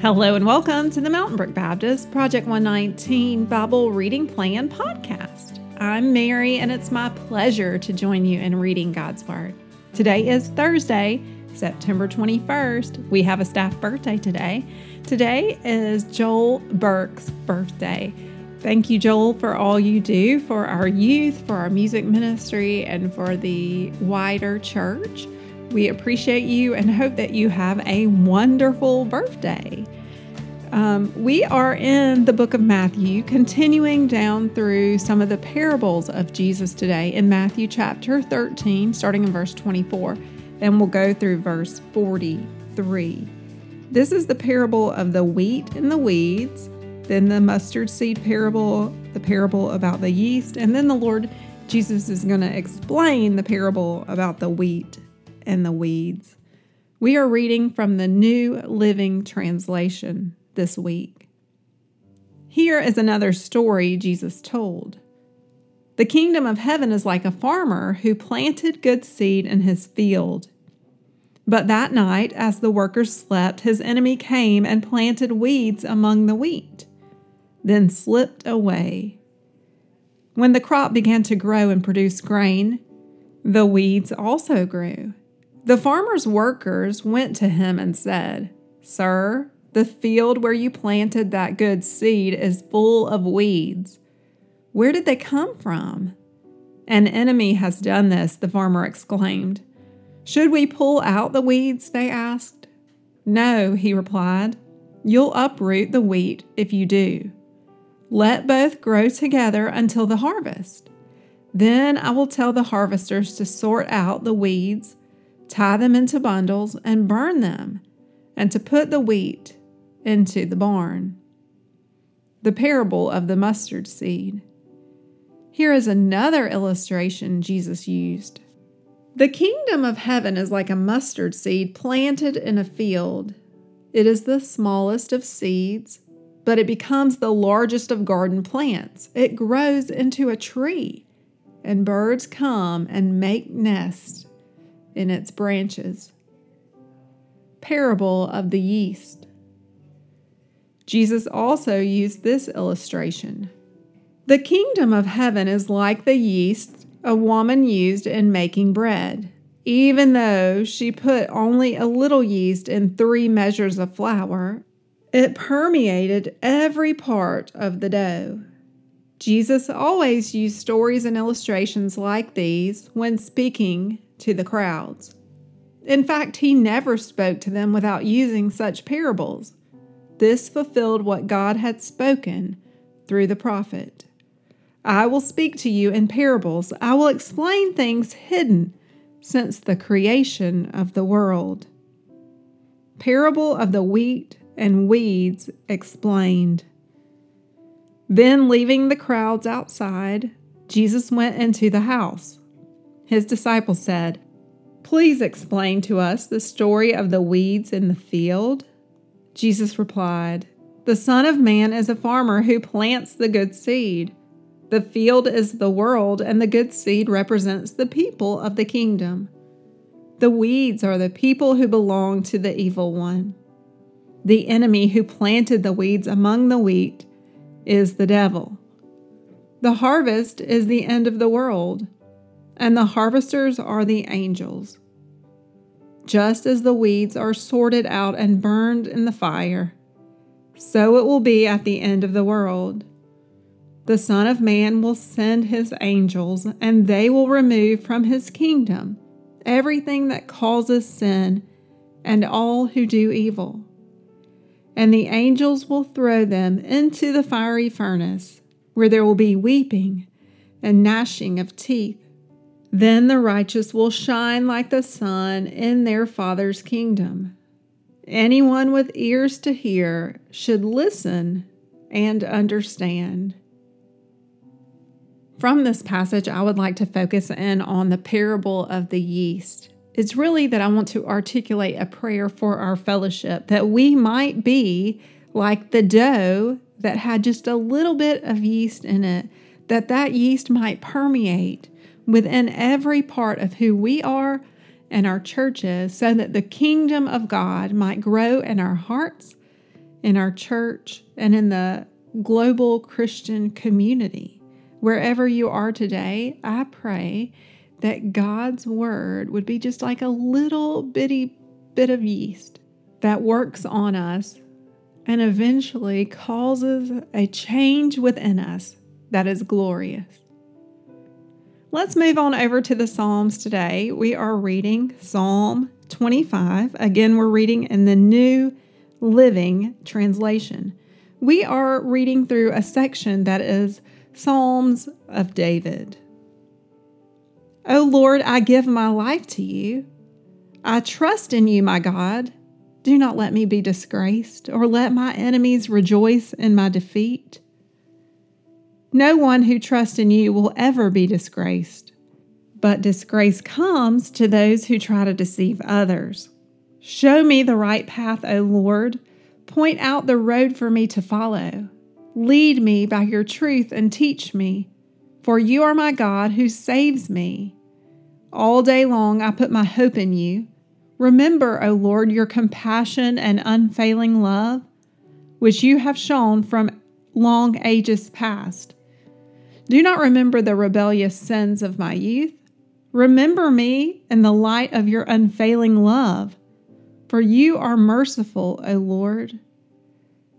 Hello and welcome to the Mountain Brook Baptist Project 119 Bible Reading Plan podcast. I'm Mary, and it's my pleasure to join you in reading God's Word. Today is Thursday, September 21st. We have a staff birthday today. Today is Joel Burke's birthday. Thank you, Joel, for all you do for our youth, for our music ministry, and for the wider church. We appreciate you and hope that you have a wonderful birthday. Um, we are in the book of Matthew, continuing down through some of the parables of Jesus today in Matthew chapter 13, starting in verse 24, and we'll go through verse 43. This is the parable of the wheat and the weeds, then the mustard seed parable, the parable about the yeast, and then the Lord Jesus is going to explain the parable about the wheat and the weeds. We are reading from the New Living Translation this week. Here is another story Jesus told. The kingdom of heaven is like a farmer who planted good seed in his field. But that night, as the workers slept, his enemy came and planted weeds among the wheat, then slipped away. When the crop began to grow and produce grain, the weeds also grew. The farmer's workers went to him and said, Sir, the field where you planted that good seed is full of weeds. Where did they come from? An enemy has done this, the farmer exclaimed. Should we pull out the weeds? They asked. No, he replied. You'll uproot the wheat if you do. Let both grow together until the harvest. Then I will tell the harvesters to sort out the weeds, tie them into bundles, and burn them, and to put the wheat into the barn. The parable of the mustard seed. Here is another illustration Jesus used. The kingdom of heaven is like a mustard seed planted in a field. It is the smallest of seeds, but it becomes the largest of garden plants. It grows into a tree, and birds come and make nests in its branches. Parable of the yeast. Jesus also used this illustration. The kingdom of heaven is like the yeast a woman used in making bread. Even though she put only a little yeast in three measures of flour, it permeated every part of the dough. Jesus always used stories and illustrations like these when speaking to the crowds. In fact, he never spoke to them without using such parables. This fulfilled what God had spoken through the prophet. I will speak to you in parables. I will explain things hidden since the creation of the world. Parable of the wheat and weeds explained. Then, leaving the crowds outside, Jesus went into the house. His disciples said, Please explain to us the story of the weeds in the field. Jesus replied, The Son of Man is a farmer who plants the good seed. The field is the world, and the good seed represents the people of the kingdom. The weeds are the people who belong to the evil one. The enemy who planted the weeds among the wheat is the devil. The harvest is the end of the world, and the harvesters are the angels just as the weeds are sorted out and burned in the fire. So it will be at the end of the world. The Son of Man will send his angels, and they will remove from his kingdom everything that causes sin and all who do evil. And the angels will throw them into the fiery furnace, where there will be weeping and gnashing of teeth. Then the righteous will shine like the sun in their Father's kingdom. Anyone with ears to hear should listen and understand. From this passage, I would like to focus in on the parable of the yeast. It's really that I want to articulate a prayer for our fellowship that we might be like the dough that had just a little bit of yeast in it, that that yeast might permeate within every part of who we are and our churches so that the kingdom of God might grow in our hearts in our church, and in the global Christian community. Wherever you are today, I pray that God's word would be just like a little bitty bit of yeast that works on us and eventually causes a change within us that is glorious. Let's move on over to the Psalms today. We are reading Psalm 25. Again, we're reading in the New Living Translation. We are reading through a section that is Psalms of David. O Lord, I give my life to you. I trust in you, my God. Do not let me be disgraced, or let my enemies rejoice in my defeat. No one who trusts in you will ever be disgraced, but disgrace comes to those who try to deceive others. Show me the right path, O Lord. Point out the road for me to follow. Lead me by your truth and teach me, for you are my God who saves me. All day long I put my hope in you. Remember, O Lord, your compassion and unfailing love, which you have shown from long ages past. Do not remember the rebellious sins of my youth. Remember me in the light of your unfailing love, for you are merciful, O Lord.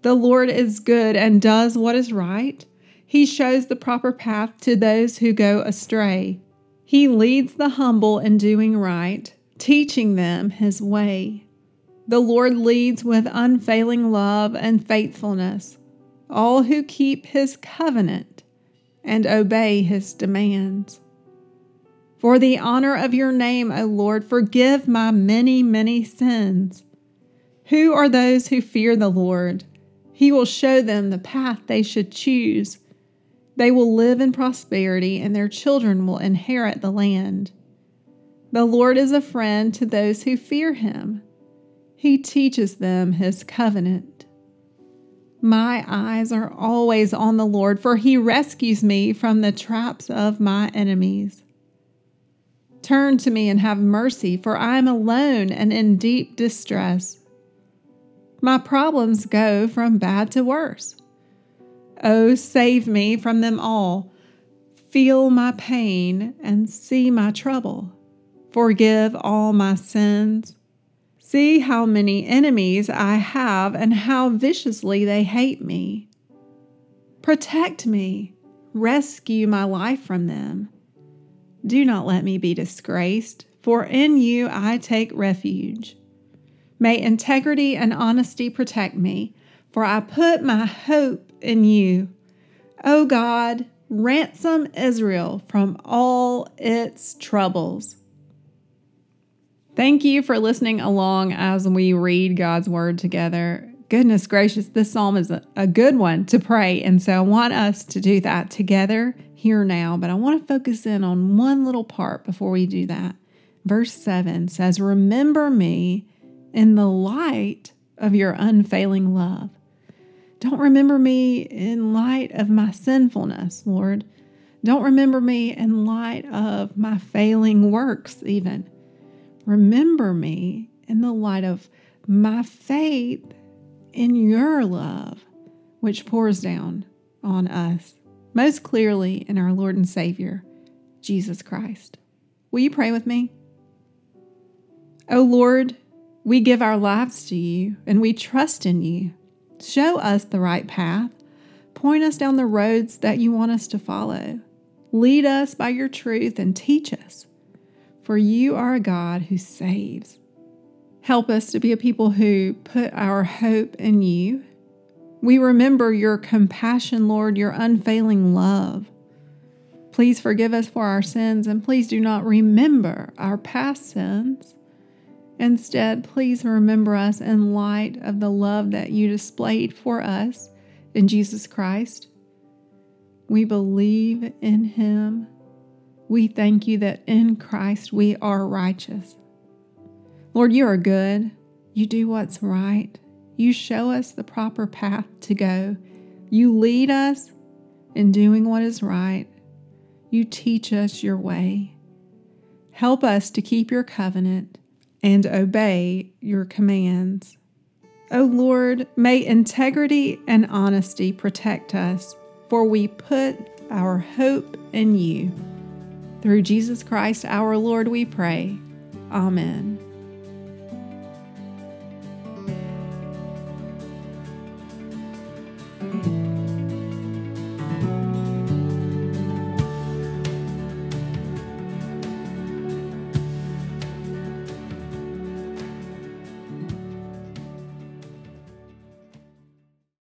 The Lord is good and does what is right. He shows the proper path to those who go astray. He leads the humble in doing right teaching them his way. The Lord leads with unfailing love and faithfulness all who keep his covenant and obey his demands. For the honor of your name, O Lord, forgive my many, many sins. Who are those who fear the Lord? He will show them the path they should choose. They will live in prosperity, and their children will inherit the land. The Lord is a friend to those who fear him. He teaches them his covenant. My eyes are always on the Lord, for he rescues me from the traps of my enemies. Turn to me and have mercy, for I am alone and in deep distress. My problems go from bad to worse. Oh, save me from them all. Feel my pain and see my trouble. Forgive all my sins. See how many enemies I have and how viciously they hate me. Protect me, rescue my life from them. Do not let me be disgraced, for in you I take refuge. May integrity and honesty protect me, for I put my hope in you. O God, ransom Israel from all its troubles. Thank you for listening along as we read God's Word together. Goodness gracious, this psalm is a, good one to pray. And so I want us to do that together here now. But I want to focus in on one little part before we do that. Verse 7 says, Remember me in the light of your unfailing love. Don't remember me in light of my sinfulness, Lord. Don't remember me in light of my failing works, even. Remember me in the light of my faith in your love, which pours down on us most clearly in our Lord and Savior, Jesus Christ. Will you pray with me? O oh Lord, we give our lives to you and we trust in you. Show us the right path. Point us down the roads that you want us to follow. Lead us by your truth and teach us for you are a God who saves. Help us to be a people who put our hope in you. We remember your compassion, Lord, your unfailing love. Please forgive us for our sins and please do not remember our past sins. Instead, please remember us in light of the love that you displayed for us in Jesus Christ. We believe in him we thank you that in Christ we are righteous. Lord, you are good. You do what's right. You show us the proper path to go. You lead us in doing what is right. You teach us your way. Help us to keep your covenant and obey your commands. O Lord, may integrity and honesty protect us, for we put our hope in you. Through Jesus Christ our Lord, we pray. Amen.